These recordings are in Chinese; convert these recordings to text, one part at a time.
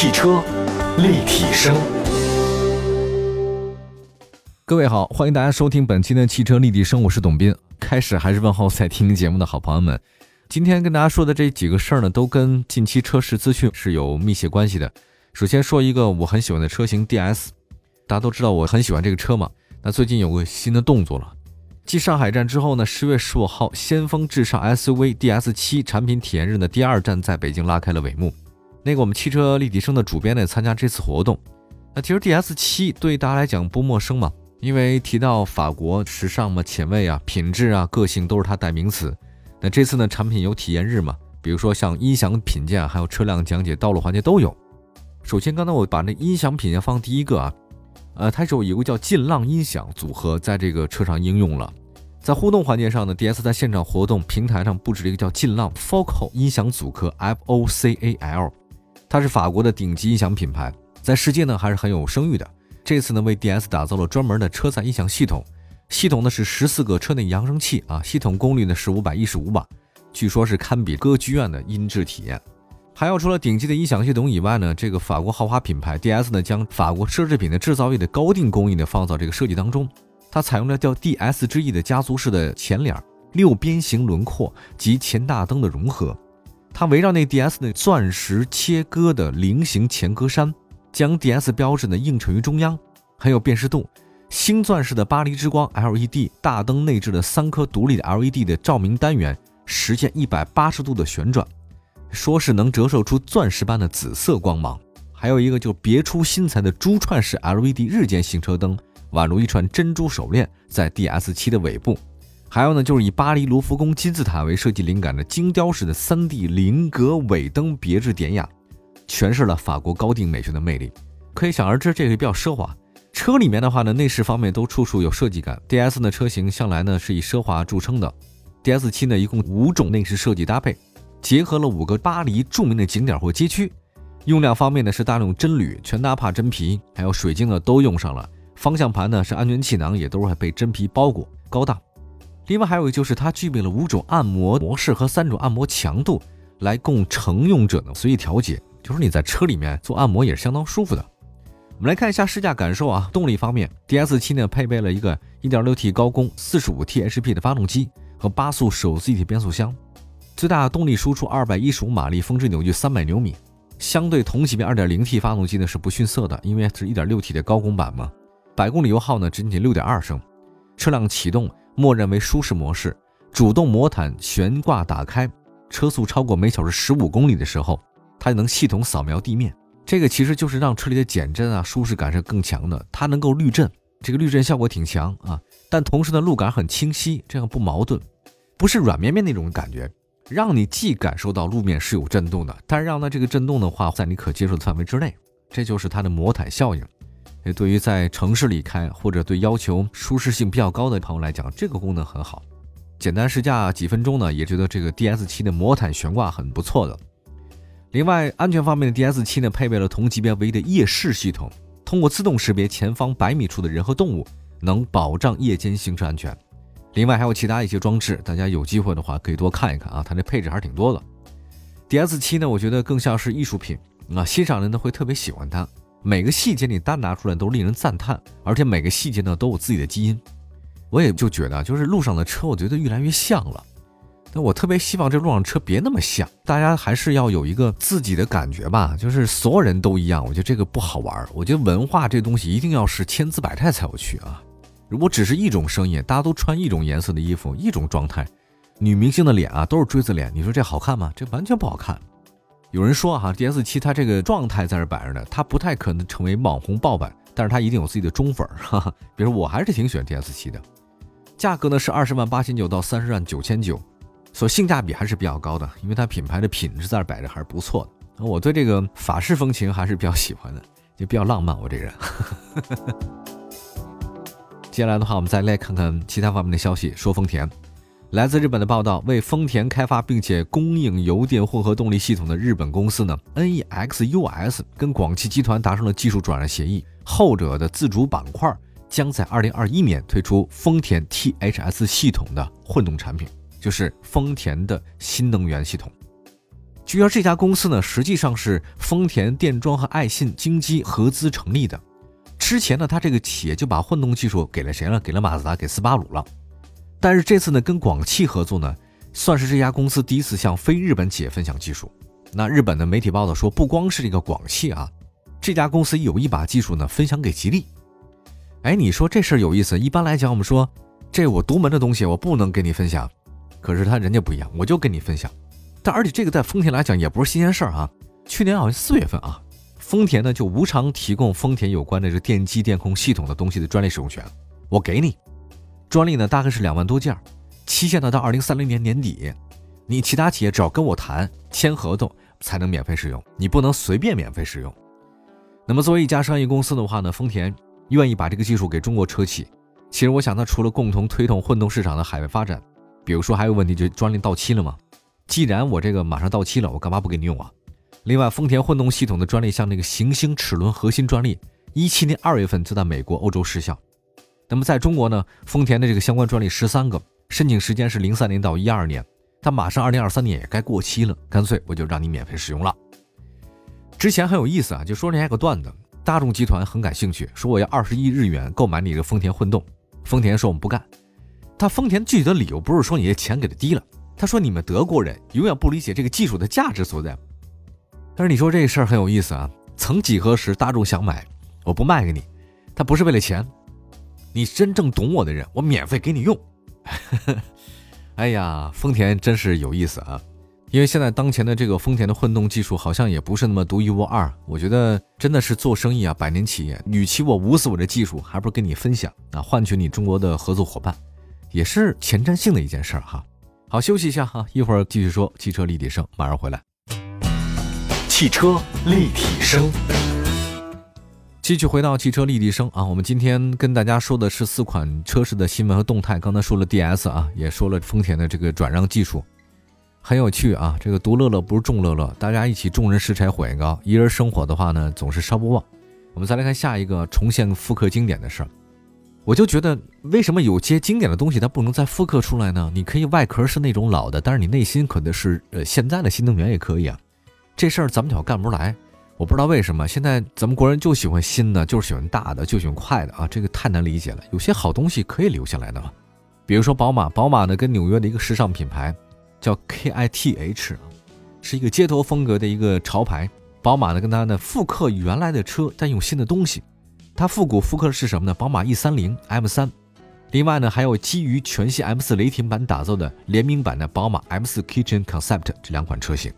汽车立体声，各位好，欢迎大家收听本期的汽车立体声，我是董斌。开始还是问候在听节目的好朋友们。今天跟大家说的这几个事儿呢，都跟近期车市资讯是有密切关系的。首先说一个我很喜欢的车型 DS，大家都知道我很喜欢这个车嘛。那最近有个新的动作了，继上海站之后呢，十月十五号，先锋至上 SUV DS 七产品体验日的第二站在北京拉开了帷幕。那个我们汽车立体声的主编呢参加这次活动。那其实 DS 七对大家来讲不陌生嘛，因为提到法国时尚嘛、前卫啊、品质啊、个性都是它代名词。那这次呢，产品有体验日嘛？比如说像音响品鉴，还有车辆讲解、道路环节都有。首先，刚才我把那音响品鉴放第一个啊，呃，它是有一个叫劲浪音响组合在这个车上应用了。在互动环节上呢，DS 在现场活动平台上布置了一个叫劲浪 Focal 音响组合 （FOCAL），它是法国的顶级音响品牌，在世界呢还是很有声誉的。这次呢，为 DS 打造了专门的车载音响系统。系统呢是十四个车内扬声器啊，系统功率呢是五百一十五瓦，据说是堪比歌剧院的音质体验。还有除了顶级的音响系统以外呢，这个法国豪华品牌 DS 呢将法国奢侈品的制造业的高定工艺呢放到这个设计当中。它采用了叫 DS 之翼的家族式的前脸，六边形轮廓及前大灯的融合。它围绕那 DS 的钻石切割的菱形前格栅，将 DS 标志呢映衬于中央，很有辨识度。星钻式的巴黎之光 LED 大灯内置了三颗独立的 LED 的照明单元，实现一百八十度的旋转，说是能折射出钻石般的紫色光芒。还有一个就别出心裁的珠串式 LED 日间行车灯，宛如一串珍珠手链在 DS7 的尾部。还有呢，就是以巴黎卢浮宫金字塔为设计灵感的精雕式的 3D 菱格尾灯别致典雅，诠释了法国高定美学的魅力。可以想而知，这个比较奢华。车里面的话呢，内饰方面都处处有设计感。DS 的车型向来呢是以奢华著称的。DS 七呢一共五种内饰设计搭配，结合了五个巴黎著名的景点或街区。用料方面呢是大量真铝、全纳帕真皮，还有水晶呢都用上了。方向盘呢是安全气囊，也都是被真皮包裹，高档。另外还有个就是它具备了五种按摩模式和三种按摩强度，来供乘用者呢随意调节。就是你在车里面做按摩也是相当舒服的。我们来看一下试驾感受啊，动力方面，DS7 呢配备了一个 1.6T 高功 45T HP 的发动机和八速手自一体变速箱，最大动力输出215马力，峰值扭矩300牛米，相对同级别 2.0T 发动机呢是不逊色的，因为是 1.6T 的高功版嘛。百公里油耗呢仅仅6.2升，车辆启动默认为舒适模式，主动魔毯悬挂打开，车速超过每小时15公里的时候，它就能系统扫描地面。这个其实就是让车里的减震啊，舒适感是更强的。它能够滤震，这个滤震效果挺强啊。但同时呢，路感很清晰，这样不矛盾，不是软绵绵那种感觉，让你既感受到路面是有震动的，但是让它这个震动的话在你可接受的范围之内，这就是它的魔毯效应。对于在城市里开或者对要求舒适性比较高的朋友来讲，这个功能很好。简单试驾几分钟呢，也觉得这个 DS7 的魔毯悬挂很不错的。另外，安全方面的 DS 七呢，配备了同级别唯一的夜视系统，通过自动识别前方百米处的人和动物，能保障夜间行车安全。另外还有其他一些装置，大家有机会的话可以多看一看啊，它这配置还是挺多的。DS 七呢，我觉得更像是艺术品啊，欣赏人呢会特别喜欢它，每个细节你单拿出来都令人赞叹，而且每个细节呢都有自己的基因。我也就觉得，就是路上的车，我觉得越来越像了。那我特别希望这路上车别那么像，大家还是要有一个自己的感觉吧。就是所有人都一样，我觉得这个不好玩。我觉得文化这东西一定要是千姿百态才有趣啊。如果只是一种声音，大家都穿一种颜色的衣服，一种状态，女明星的脸啊都是锥子脸，你说这好看吗？这完全不好看。有人说哈，DS 七它这个状态在这摆着呢，它不太可能成为网红爆版，但是它一定有自己的忠粉。哈哈，比如我还是挺喜欢 DS 七的，价格呢是二十万八千九到三十万九千九。所以性价比还是比较高的，因为它品牌的品质在这摆着还是不错的。我对这个法式风情还是比较喜欢的，也比较浪漫。我这人。接下来的话，我们再来看看其他方面的消息。说丰田，来自日本的报道，为丰田开发并且供应油电混合动力系统的日本公司呢，NEXUS 跟广汽集团达成了技术转让协议，后者的自主板块将在2021年推出丰田 THS 系统的混动产品。就是丰田的新能源系统。据说这家公司呢，实际上是丰田电装和爱信精机合资成立的。之前呢，他这个企业就把混动技术给了谁了？给了马自达，给斯巴鲁了。但是这次呢，跟广汽合作呢，算是这家公司第一次向非日本企业分享技术。那日本的媒体报道说，不光是这个广汽啊，这家公司有意把技术呢分享给吉利。哎，你说这事儿有意思。一般来讲，我们说这我独门的东西，我不能跟你分享。可是他人家不一样，我就跟你分享。但而且这个在丰田来讲也不是新鲜事儿啊。去年好像四月份啊，丰田呢就无偿提供丰田有关的这电机电控系统的东西的专利使用权，我给你。专利呢大概是两万多件，期限呢到二零三零年年底。你其他企业只要跟我谈签合同才能免费使用，你不能随便免费使用。那么作为一家商业公司的话呢，丰田愿意把这个技术给中国车企。其实我想，它除了共同推动混动市场的海外发展，比如说还有问题就是专利到期了嘛。既然我这个马上到期了，我干嘛不给你用啊？另外，丰田混动系统的专利，像那个行星齿轮核心专利，一七年二月份就在美国、欧洲失效。那么在中国呢，丰田的这个相关专利十三个，申请时间是零三年到一二年，它马上二零二三年也该过期了，干脆我就让你免费使用了。之前很有意思啊，就说那还有个段子，大众集团很感兴趣，说我要二十亿日元购买你的丰田混动，丰田说我们不干。他丰田具体的理由不是说你的钱给的低了。他说：“你们德国人永远不理解这个技术的价值所在。”但是你说这事儿很有意思啊。曾几何时，大众想买，我不卖给你，他不是为了钱。你真正懂我的人，我免费给你用。哎呀，丰田真是有意思啊！因为现在当前的这个丰田的混动技术好像也不是那么独一无二。我觉得真的是做生意啊，百年企业，与其我捂死我的技术，还不如跟你分享啊，换取你中国的合作伙伴，也是前瞻性的一件事儿哈。好，休息一下哈，一会儿继续说汽车立体声，马上回来。汽车立体声，继续回到汽车立体声啊，我们今天跟大家说的是四款车市的新闻和动态。刚才说了 DS 啊，也说了丰田的这个转让技术，很有趣啊。这个独乐乐不是众乐乐，大家一起众人拾柴火焰高，一人生火的话呢，总是烧不旺。我们再来看下一个重现复刻经典的事儿。我就觉得，为什么有些经典的东西它不能再复刻出来呢？你可以外壳是那种老的，但是你内心可能是呃现在的新能源也可以啊。这事儿咱们就干不出来，我不知道为什么现在咱们国人就喜欢新的，就是喜欢大的，就喜欢快的啊，这个太难理解了。有些好东西可以留下来的嘛，比如说宝马，宝马呢跟纽约的一个时尚品牌叫 KITH 啊，是一个街头风格的一个潮牌。宝马呢跟它呢复刻原来的车，但用新的东西。它复古复刻的是什么呢？宝马 E 三零 M 三，另外呢还有基于全系 M 四雷霆版打造的联名版的宝马 M 四 Kitchen Concept 这两款车型。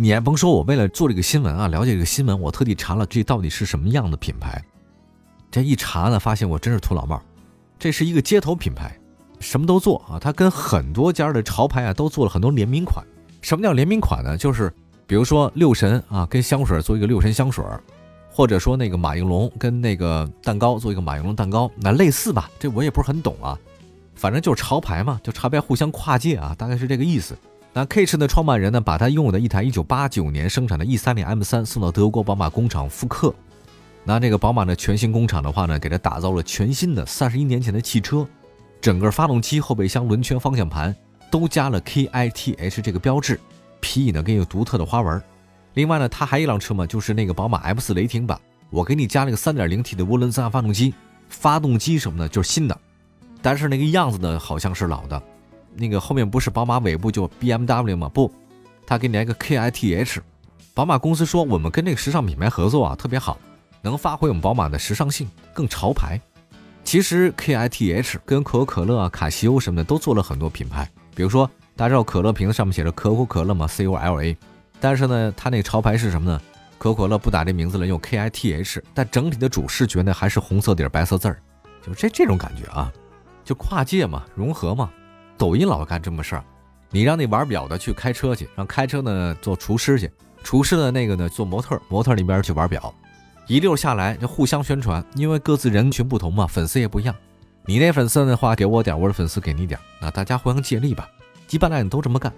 你还甭说，我为了做这个新闻啊，了解这个新闻，我特地查了这到底是什么样的品牌。这一查呢，发现我真是土老帽，这是一个街头品牌，什么都做啊。它跟很多家的潮牌啊都做了很多联名款。什么叫联名款呢？就是比如说六神啊，跟香水做一个六神香水。或者说那个马应龙跟那个蛋糕做一个马应龙蛋糕，那类似吧？这我也不是很懂啊，反正就是潮牌嘛，就潮牌互相跨界啊，大概是这个意思。那 K 车的创办人呢，把他拥有的一台1989年生产的 E30 M3 送到德国宝马工厂复刻，那这个宝马的全新工厂的话呢，给他打造了全新的31年前的汽车，整个发动机、后备箱、轮圈、方向盘都加了 KITH 这个标志，皮椅呢更有独特的花纹。另外呢，它还一辆车嘛，就是那个宝马 M4 雷霆版，我给你加了个 3.0T 的涡轮增压发动机，发动机什么的就是新的，但是那个样子呢好像是老的。那个后面不是宝马尾部就 BMW 吗？不，他给你来个 KITH。宝马公司说我们跟那个时尚品牌合作啊，特别好，能发挥我们宝马的时尚性，更潮牌。其实 KITH 跟可口可乐啊、卡西欧什么的都做了很多品牌，比如说大家知道可乐瓶子上面写着可口可乐嘛，COLA。但是呢，它那潮牌是什么呢？可口可乐不打这名字了，用 K I T H，但整体的主视觉呢还是红色底白色字儿，就这这种感觉啊，就跨界嘛，融合嘛。抖音老干这么事儿，你让那玩表的去开车去，让开车呢做厨师去，厨师的那个呢做模特，模特那边去玩表，一溜下来就互相宣传，因为各自人群不同嘛，粉丝也不一样。你那粉丝的话给我点，我的粉丝给你点，那大家互相借力吧。一般来讲都这么干。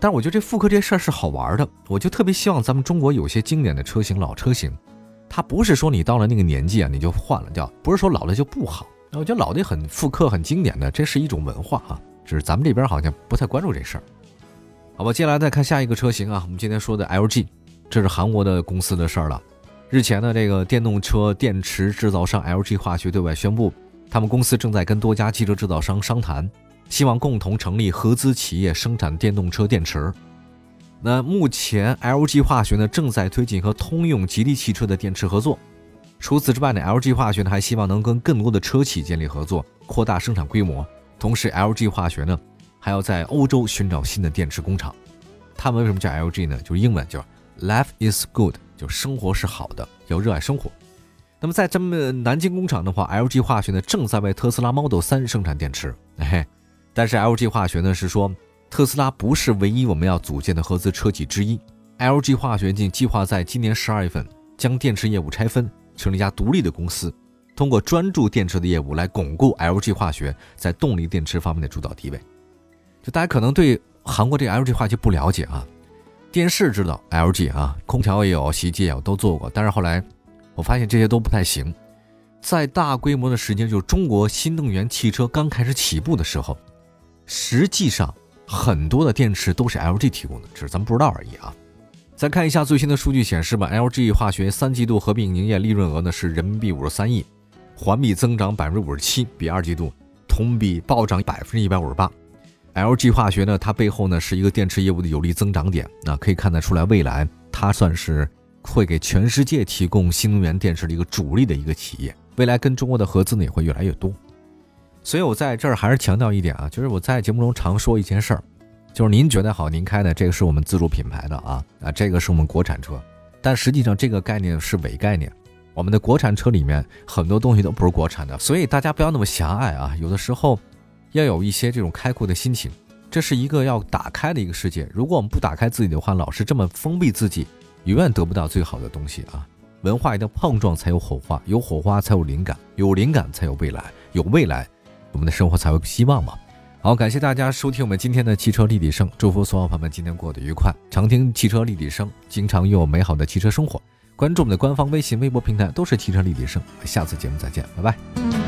但是我觉得这复刻这事儿是好玩的，我就特别希望咱们中国有些经典的车型、老车型，它不是说你到了那个年纪啊你就换了掉，不是说老了就不好。我觉得老的很复刻、很经典的，这是一种文化啊，只是咱们这边好像不太关注这事儿。好吧，接下来再看下一个车型啊，我们今天说的 LG，这是韩国的公司的事儿了。日前呢，这个电动车电池制造商 LG 化学对外宣布，他们公司正在跟多家汽车制造商商谈，希望共同成立合资企业生产电动车电池。那目前 LG 化学呢正在推进和通用、吉利汽车的电池合作。除此之外呢，LG 化学呢还希望能跟更多的车企建立合作，扩大生产规模。同时，LG 化学呢还要在欧洲寻找新的电池工厂。他们为什么叫 LG 呢？就是英文叫 Life is good。就生活是好的，要热爱生活。那么在咱们南京工厂的话，LG 化学呢正在为特斯拉 Model 3生产电池。哎，但是 LG 化学呢是说，特斯拉不是唯一我们要组建的合资车企之一。LG 化学竟计划在今年十二月份将电池业务拆分，成立一家独立的公司，通过专注电池的业务来巩固 LG 化学在动力电池方面的主导地位。就大家可能对韩国这个 LG 化学不了解啊。电视知道 LG 啊，空调也有，洗衣机也有，都做过。但是后来我发现这些都不太行。在大规模的时间，就是中国新能源汽车刚开始起步的时候，实际上很多的电池都是 LG 提供的，只是咱们不知道而已啊。再看一下最新的数据显示吧，LG 化学三季度合并营业利润额呢是人民币五十三亿，环比增长百分之五十七，比二季度同比暴涨百分之一百五十八。LG 化学呢，它背后呢是一个电池业务的有力增长点，那可以看得出来，未来它算是会给全世界提供新能源电池的一个主力的一个企业。未来跟中国的合资呢也会越来越多。所以我在这儿还是强调一点啊，就是我在节目中常说一件事儿，就是您觉得好，您开的这个是我们自主品牌的啊啊，这个是我们国产车，但实际上这个概念是伪概念。我们的国产车里面很多东西都不是国产的，所以大家不要那么狭隘啊，有的时候。要有一些这种开阔的心情，这是一个要打开的一个世界。如果我们不打开自己的话，老是这么封闭自己，永远得不到最好的东西啊！文化一定碰撞才有火花，有火花才有灵感，有灵感才有未来，有未来，我们的生活才有希望嘛！好，感谢大家收听我们今天的汽车立体声，祝福所有朋友们今天过得愉快，常听汽车立体声，经常拥有美好的汽车生活。关注我们的官方微信、微博平台，都是汽车立体声。下次节目再见，拜拜。